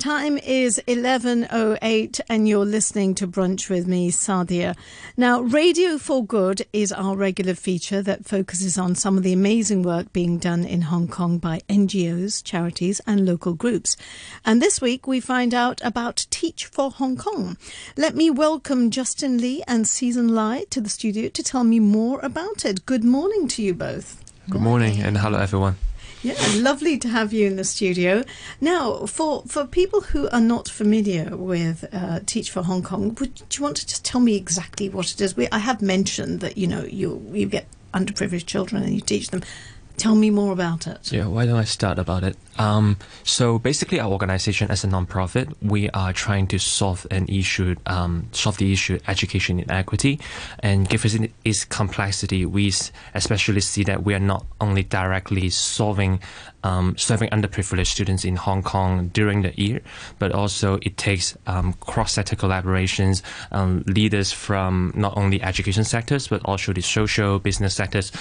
Time is 11.08 and you're listening to Brunch with me, Sadia. Now, Radio for Good is our regular feature that focuses on some of the amazing work being done in Hong Kong by NGOs, charities and local groups. And this week we find out about Teach for Hong Kong. Let me welcome Justin Lee and Season Lai to the studio to tell me more about it. Good morning to you both. Good morning and hello everyone. Yeah, lovely to have you in the studio. Now, for, for people who are not familiar with uh, Teach for Hong Kong, would you want to just tell me exactly what it is? We, I have mentioned that you know you you get underprivileged children and you teach them. Tell me more about it. Yeah, why don't I start about it? Um, so basically, our organization as a non-profit, we are trying to solve an issue, um, solve the issue education inequity, and given its complexity, we especially see that we are not only directly solving um, serving underprivileged students in Hong Kong during the year, but also it takes um, cross-sector collaborations, um, leaders from not only education sectors but also the social business sectors.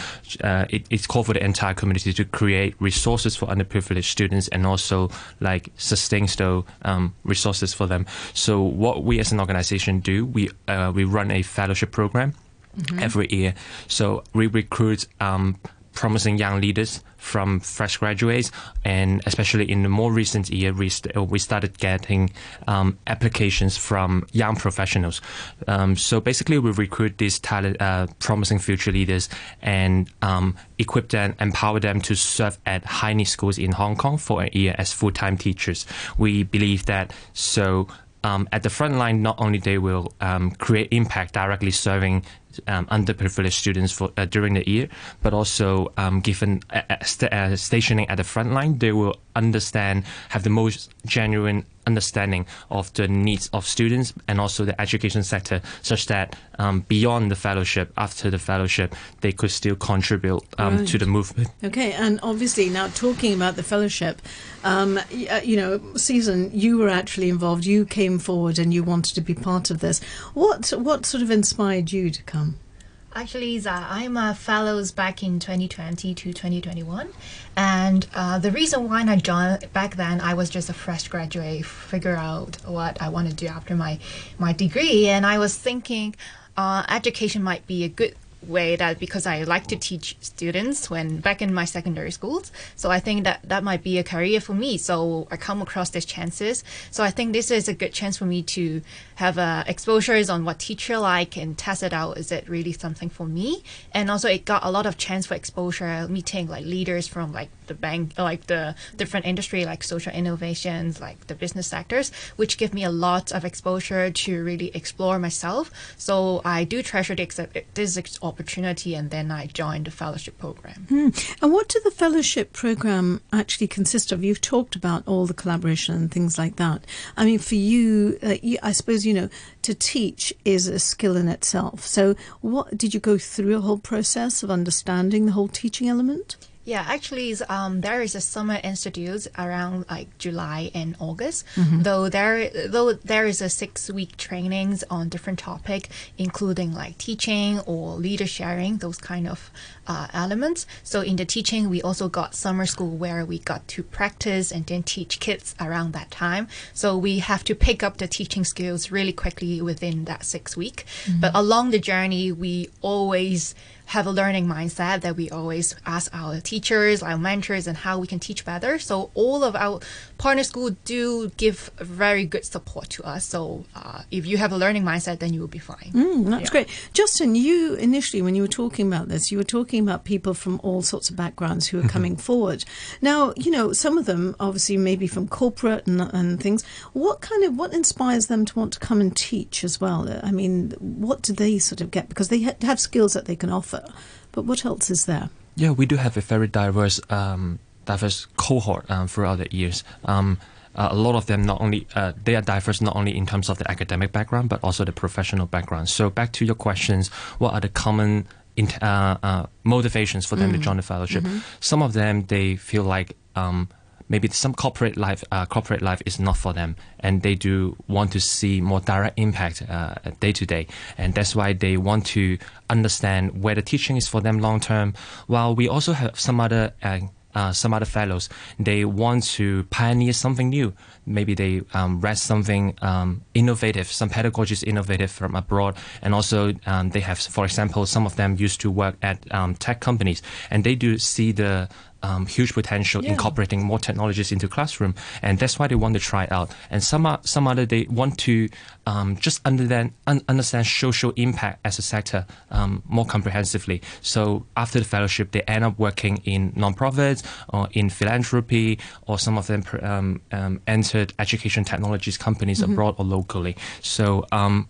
Uh, it, it's called for the entire community to create resources for underprivileged students and also like sustain those um, resources for them. So what we as an organization do, we uh, we run a fellowship program mm-hmm. every year. So we recruit um, promising young leaders from fresh graduates, and especially in the more recent year, we, st- uh, we started getting um, applications from young professionals. Um, so basically, we recruit these talent, uh, promising future leaders and um, equip them, empower them to serve at high need schools in Hong Kong for a year as full time teachers. We believe that so. Um, at the front line, not only they will um, create impact directly serving um, underprivileged students for uh, during the year, but also um, given uh, st- uh, stationing at the front line, they will understand, have the most genuine understanding of the needs of students and also the education sector, such that um, beyond the fellowship, after the fellowship, they could still contribute um, right. to the movement. Okay, and obviously now talking about the fellowship, um, uh, you know, Season, you were actually involved. You came forward and you wanted to be part of this. What what sort of inspired you to come? Actually, I'm a fellows back in 2020 to 2021, and uh, the reason why I joined back then, I was just a fresh graduate, figure out what I want to do after my my degree, and I was thinking, uh, education might be a good way that because I like to teach students when back in my secondary schools. So I think that that might be a career for me. So I come across these chances. So I think this is a good chance for me to have uh, exposures on what teacher like and test it out. Is it really something for me? And also it got a lot of chance for exposure, meeting like leaders from like the bank, like the different industry, like social innovations, like the business sectors, which give me a lot of exposure to really explore myself. So I do treasure this, opportunity, and then I joined the fellowship program. Mm. And what does the fellowship program actually consist of? You've talked about all the collaboration and things like that. I mean, for you, uh, you I suppose you know to teach is a skill in itself. So, what did you go through a whole process of understanding the whole teaching element? Yeah, actually, um, there is a summer institute around like July and August. Mm-hmm. Though there, though there is a six-week trainings on different topic, including like teaching or leader sharing, those kind of uh, elements. So in the teaching, we also got summer school where we got to practice and then teach kids around that time. So we have to pick up the teaching skills really quickly within that six week. Mm-hmm. But along the journey, we always have a learning mindset that we always ask our teachers, our mentors, and how we can teach better. So all of our partner school do give very good support to us. So uh, if you have a learning mindset, then you will be fine. Mm, that's yeah. great. Justin, you initially, when you were talking about this, you were talking about people from all sorts of backgrounds who are mm-hmm. coming forward. Now, you know, some of them obviously maybe from corporate and, and things. What kind of what inspires them to want to come and teach as well? I mean, what do they sort of get because they have skills that they can offer? But what else is there? Yeah, we do have a very diverse um, diverse cohort um, throughout the years. Um, uh, a lot of them not only uh, they are diverse not only in terms of the academic background but also the professional background. So back to your questions, what are the common uh, uh, motivations for them mm. to join the fellowship? Mm-hmm. Some of them they feel like um, maybe some corporate life uh, corporate life is not for them and they do want to see more direct impact uh, day to day. And that's why they want to understand where the teaching is for them long term. While we also have some other uh, uh, some other fellows, they want to pioneer something new. Maybe they um, read something um, innovative, some pedagogies innovative from abroad, and also um, they have, for example, some of them used to work at um, tech companies, and they do see the um, huge potential Yeah. incorporating more technologies into classroom, and that's why they want to try it out. And some are, some other they want to um, just understand un- understand social impact as a sector um, more comprehensively. So after the fellowship, they end up working in non-profits or in philanthropy, or some of them um, um, entered education technologies companies Mm-hmm. abroad or locally. So um,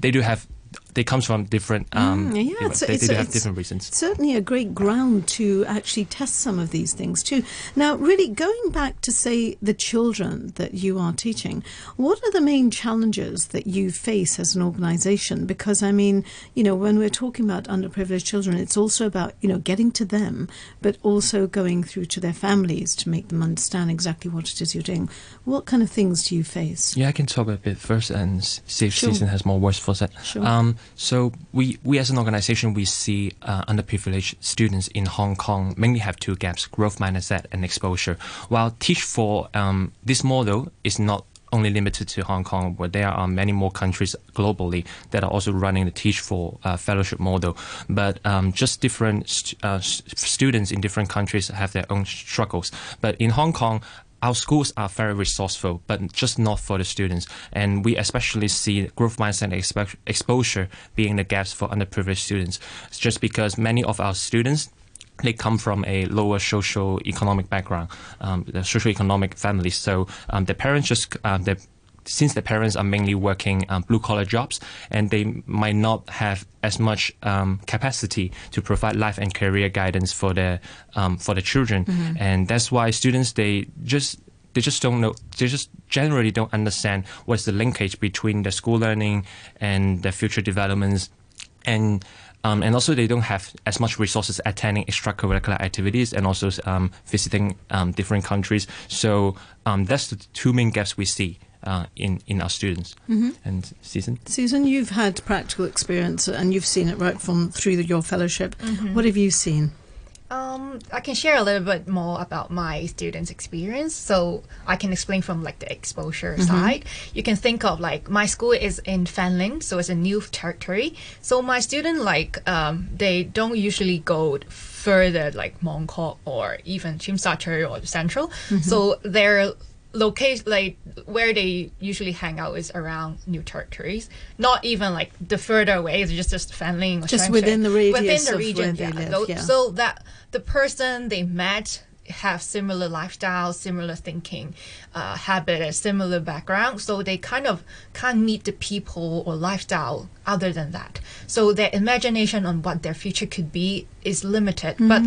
they do have. They comes from different. Um, Mm, yeah, it's- they, it's- they have different reasons. certainly a great ground to actually test some of these things too. Now, really going back to say the children that you are teaching, what are the main challenges that you face as an organization? Because I mean, you know, when we're talking about underprivileged children, it's also about, you know, getting to them, but also going through to their families to make them understand exactly what it is you're doing. What kind of things do you face? Yeah, I can talk a bit first and see if Sure. Season has more words for that. Sure. Um, so we, we as an organization, we see uh, underprivileged students in Hong Kong mainly have two gaps, growth mindset and exposure. While Teach for um, this model is not only limited to Hong Kong, but there are many more countries globally that are also running the Teach for uh, fellowship model. But um, just different st- uh, students in different countries have their own struggles. But in Hong Kong, our schools are very resourceful, but just not for the students. And we especially see growth mindset expo- exposure being the gaps for underprivileged students. It's just because many of our students they come from a lower social economic background, um, social economic families. So um, their parents just um, their since the parents are mainly working um, blue collar jobs and they might not have as much um, capacity to provide life and career guidance for their um, for the children, and that's why students they just they just don't know they just generally don't understand what's the linkage between the school learning and the future developments. And um, and also they don't have as much resources attending extracurricular activities and also um, visiting um, different countries. So um, that's the two main gaps we see uh, in in our students. Mm-hmm. And season. Susan, you've had practical experience and you've seen it right from through your fellowship. What have you seen? Um, I can share a little bit more about my students' experience. So I can explain from like the exposure side. You can think of like my school is in Fanling, so it's a new territory. So my student like um, they don't usually go further like Mong Kok or even Tsim Sha Tsui or Central. So they're location like where they usually hang out is around new territories. Not even like the further away it's just just or Just within the radius within the region yeah. live, yeah. so that the person they met have similar lifestyle similar thinking uh, habit and similar background. So they kind of can't meet the people or lifestyle other than that. So their imagination on what their future could be is limited. But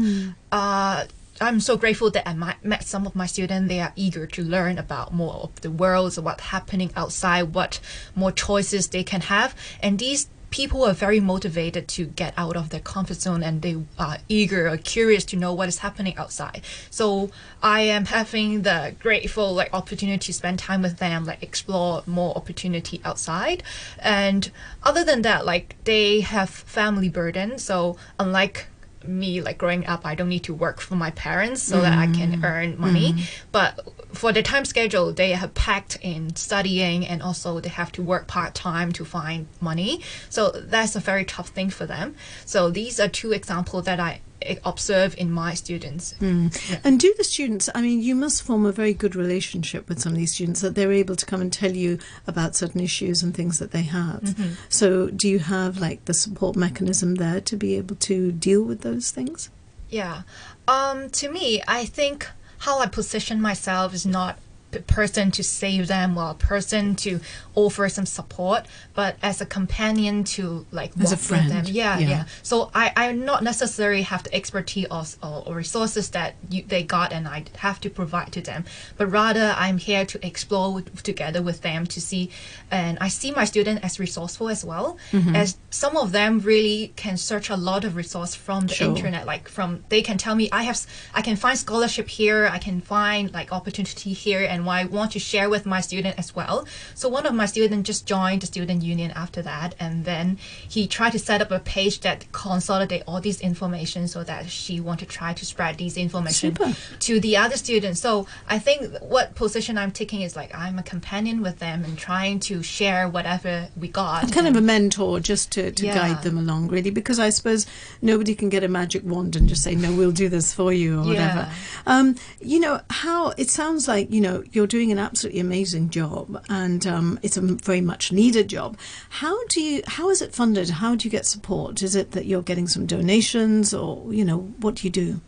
uh, I'm so grateful that I met some of my students. They are eager to learn about more of the world, what's happening outside, what more choices they can have. And these people are very motivated to get out of their comfort zone and they are eager or curious to know what is happening outside. So I am having the grateful like opportunity to spend time with them, like explore more opportunity outside. And other than that, like they have family burden. So unlike me like growing up i don't need to work for my parents so that i can mm. earn money. Mm. But for the time schedule they have packed in studying and also they have to work part-time to find money. So that's a very tough thing for them. So these are two examples that i Eh, observe in my students hmm. And do the students, I mean, you must form a very good relationship with some of these students that they're able to come and tell you about certain issues and things that they have. Mm-hmm. So, do you have like the support mechanism there to be able to deal with those things? Yeah. Um, to me, I think how I position myself is not person to save them or a person to offer some support, but as a companion to like As a walk friend, with them. Yeah, yeah. yeah. So I, I not necessarily have the expertise or, or, or resources that you, they got and I have to provide to them, but rather I'm here to explore with, together with them to see, and I see my student as resourceful as well, Mm-hmm. as some of them really can search a lot of resource from the Sure. internet like from they can tell me i have I can find scholarship here i can find like opportunity here and and I want to share with my student as well. So one of my students just joined the student union after that, and then he tried to set up a page that consolidate all these information so that she want to try to spread these information Super. to the other students. So I think what position I'm taking is like I'm a companion with them and trying to share whatever we got. kind of a mentor just to, to Yeah. guide them along really because i suppose nobody can get a magic wand and just say no we'll do this for you or whatever um, you know how it sounds like you know you're doing an absolutely amazing job and um, it's a very much needed job how do you how is it funded how do you get support is it that you're getting some donations or you know what do you do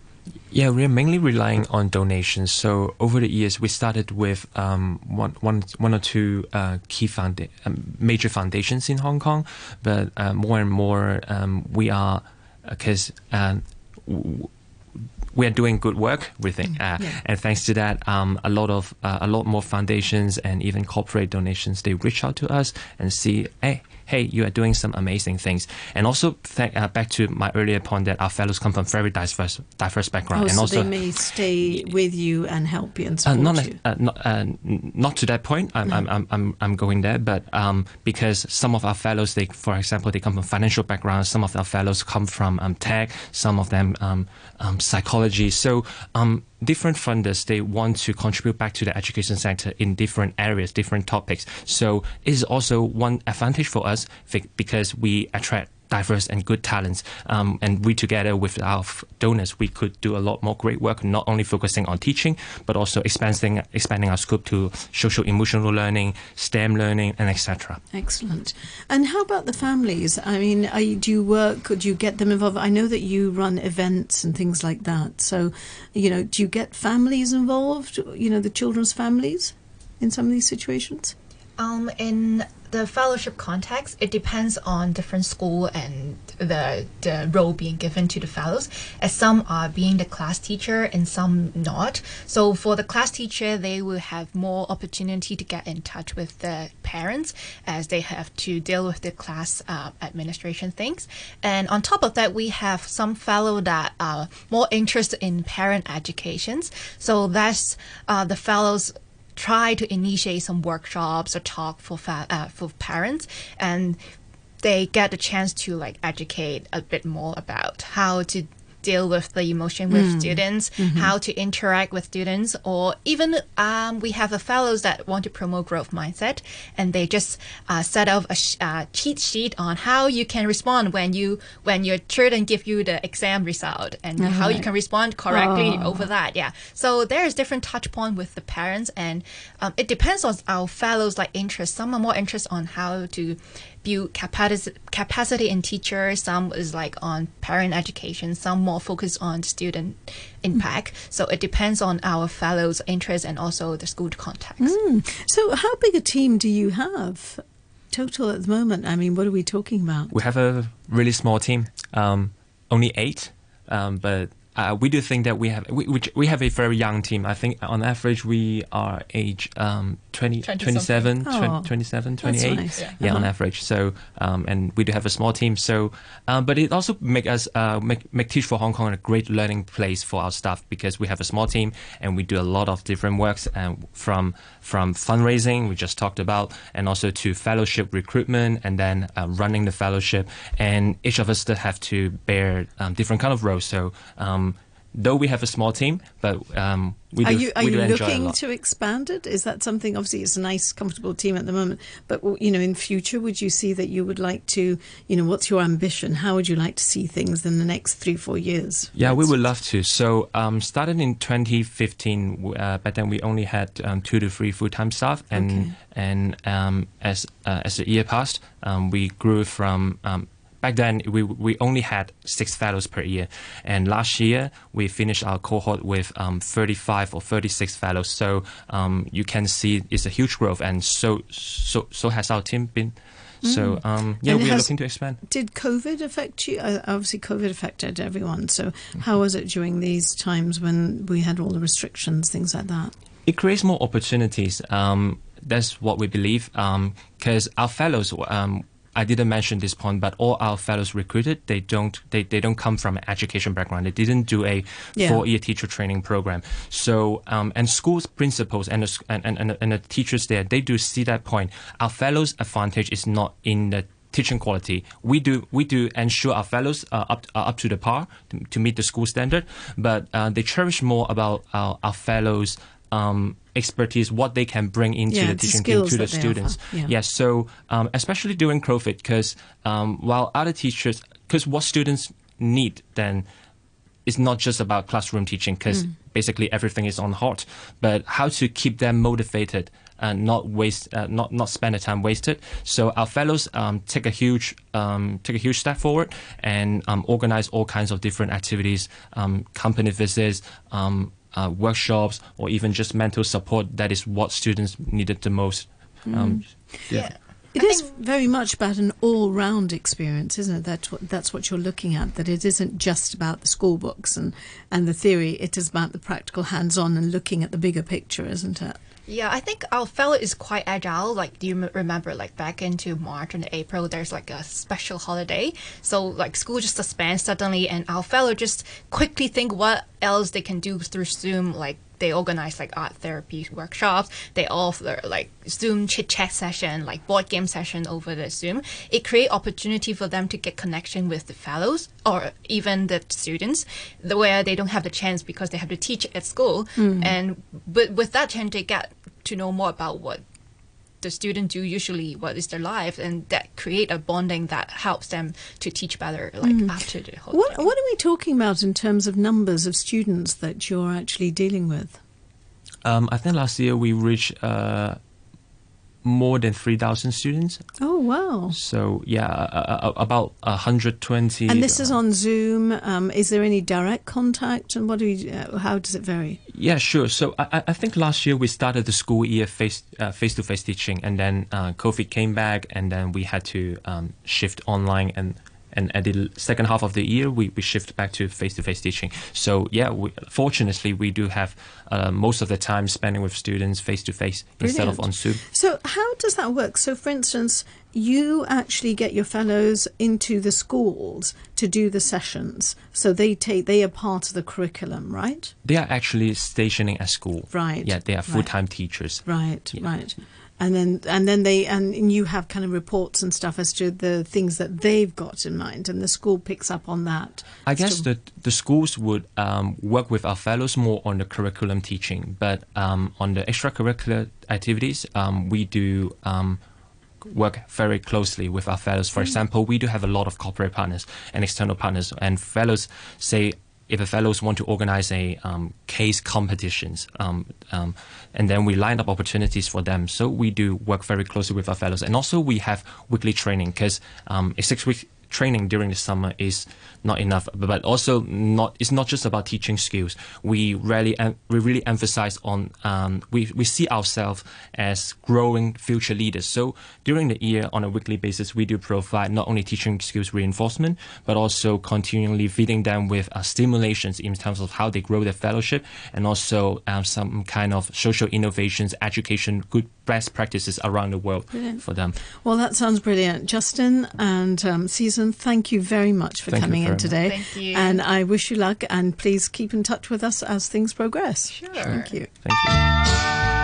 Yeah, we're mainly relying on donations. So over the years, we started with um, one, one, one or two uh, key founda- um, major foundations in Hong Kong, but uh, more and more um, we are because. Uh, we are doing good work, we think, uh, yeah. and thanks to that, um, a lot of uh, a lot more foundations and even corporate donations they reach out to us and see, hey, hey, you are doing some amazing things. And also, th- uh, back to my earlier point that our fellows come from very diverse diverse background, oh, and so also they may stay with you and help you and uh, support not, you uh, not, uh, not to that point. I'm, I'm, I'm, I'm, I'm going there, but um, because some of our fellows, they, for example, they come from financial backgrounds. Some of our fellows come from um, tech. Some of them um, um, psychology. So um, different funders they want to contribute back to the education sector in different areas, different topics. So it is also one advantage for us because we attract diverse and good talents. Um, and we together with our donors, we could do a lot more great work, not only focusing on teaching, but also expanding expanding our scope to social emotional learning, STEM learning, and etc. Excellent. And how about the families? I mean, you, do you work? Do you get them involved? I know that you run events and things like that. So, you know, do you get families involved? You know, the children's families in some of these situations. Um, in the fellowship context, it depends on different school and the the role being given to the fellows. As some are being the class teacher and some not. So for the class teacher, they will have more opportunity to get in touch with the parents as they have to deal with the class uh, administration things. And on top of that, we have some fellow that are more interested in parent educations. So that's uh, the fellows try to initiate some workshops or talk for uh, for parents and they get a chance to like educate a bit more about how to deal with the emotion with students, how to interact with students, or even um, we have a fellows that want to promote growth mindset, and they just uh, set up a sh- uh, cheat sheet on how you can respond when you when your children give you the exam result and how you can respond correctly Oh. over that. Yeah, so there is different touch point with the parents, and um, it depends on our fellows like interest. Some are more interested on how to build capacity capacity in teachers. Some is like on parent education. Some more focused on student impact. So it depends on our fellows' interest and also the school context. So, how big a team do you have total at the moment? I mean, what are we talking about? We have a really small team, um, only eight, um, but. Uh, we do think that we have we, we, we have a very young team. I think on average we are age um, 20, 20 27, something. 20, Oh, 27, 28. nice. Yeah. Yeah, on Uh-huh. average. So um, and we do have a small team. So um, but it also make us uh, make make Teach for Hong Kong a great learning place for our staff because we have a small team and we do a lot of different works and from from fundraising we just talked about and also to fellowship recruitment and then uh, running the fellowship and each of us still have to bear um, different kind of roles. So um, though we have a small team, but um, we are do, you are we do you looking to expand it? Is that something? Obviously, it's a nice, comfortable team at the moment. But you know, in future, would you see that you would like to? You know, what's your ambition? How would you like to see things in the next three, four years? Yeah, we would love to. So, um, started in 2015, w- uh, but then we only had um, two to three full-time staff, and Okay. and um, as uh, as the year passed, um, we grew from. Um, Back then, we we only had six fellows per year, and last year we finished our cohort with um, 35 or 36 fellows. So um, you can see it's a huge growth, and so so so has our team been. So um, yeah, And we are looking to expand. Did COVID affect you? Uh, obviously, COVID affected everyone. So, Mm-hmm. how was it during these times when we had all the restrictions, things like that? it creates more opportunities. Um, that's what we believe. Because our fellows, um, I didn't mention this point, but all our fellows recruited, they don't they, they don't come from an education background. They didn't do a Yeah. four year teacher training program. So um, and schools principals and the, and, and, and, and the teachers there, they do see that point. Our fellows' advantage is not in the teaching quality. We do we do ensure our fellows are up are up to the par to, to meet the school standard, but uh, they cherish more about our, our fellows. Um, expertise, what they can bring into Yeah, the the teaching team to the students. offer, yeah. Yes, so um, especially during COVID, because um, while other teachers, because what students need then is not just about classroom teaching, because basically everything is on hold, but how to keep them motivated and not waste, uh, not not spend the time wasted. So our fellows um, take a huge um, take a huge step forward and um, organize all kinds of different activities, um, company visits. Uh, workshops or even just mental support that is what students needed the most um, Yeah. It I is very much about an all-round experience, isn't it? That's what that's what you're looking at. That it isn't just about the school books and and the theory. It is about the practical, hands-on, and looking at the bigger picture, isn't it? Yeah, I think our fellow is quite agile. Like, do you m- remember, like back into March and April, there's like a special holiday, so like school just suspends suddenly, and our fellow just quickly think what else they can do through Zoom. Like they organize like art therapy workshops, they offer like Zoom chit chat session, like board game session over the Zoom. It create opportunity for them to get connection with the fellows or even the students, the- where they don't have the chance because they have to teach at school, hmm. and but with that chance they get to know more about what the students do usually what is their life and that create a bonding that helps them to teach better like after the whole What what are we talking about in terms of numbers of students that you're actually dealing with? Um, I think last year we reached uh, more than 3,000 students. Oh wow! So, yeah, uh, uh, about 120. And this is on Zoom. Um, is there any direct contact? And what do you? Uh, how does it vary? Yeah, sure. So I, I- think last year we started the school year face uh, face to face teaching, and then uh, COVID came back, and then we had to um, shift online and. And at the second half of the year, we, we shift back to face-to-face teaching. So yeah, we, fortunately, we do have uh, most of the time spending with students face-to-face instead of on Zoom. So how does that work? So, for instance, you actually get your fellows into the schools to do the sessions. So they take they are part of the curriculum, right? They are actually stationing at school. Right, Yeah, they are full-time teachers. Right, Yeah. right. And then and then they and, you have kind of reports and stuff as to the things that they've got in mind, and the school picks up on that. I guess the the schools would um, work with our fellows more on the curriculum teaching, but um, on the extracurricular activities, um, we do. Um, work very closely with our fellows. For example, we do have a lot of corporate partners and external partners, and fellows say if the fellows want to organize a um, case competitions, um, um, and then we line up opportunities for them. So we do work very closely with our fellows, and also we have weekly training because um, a six week training during the summer is not enough but also not it's not just about teaching skills. We really we really emphasize on um, we, we see ourselves as growing future leaders. So during the year on a weekly basis we do provide not only teaching skills reinforcement but also continually feeding them with uh, stimulations in terms of how they grow their fellowship and also um, some kind of social innovations education good best practices around the world Brilliant. for them. Well, that sounds brilliant, Justin and um, Season. Thank you very much for Thank coming in very much. today. Thank you. And I wish you luck. And please keep in touch with us as things progress. Sure. Thank you. thank you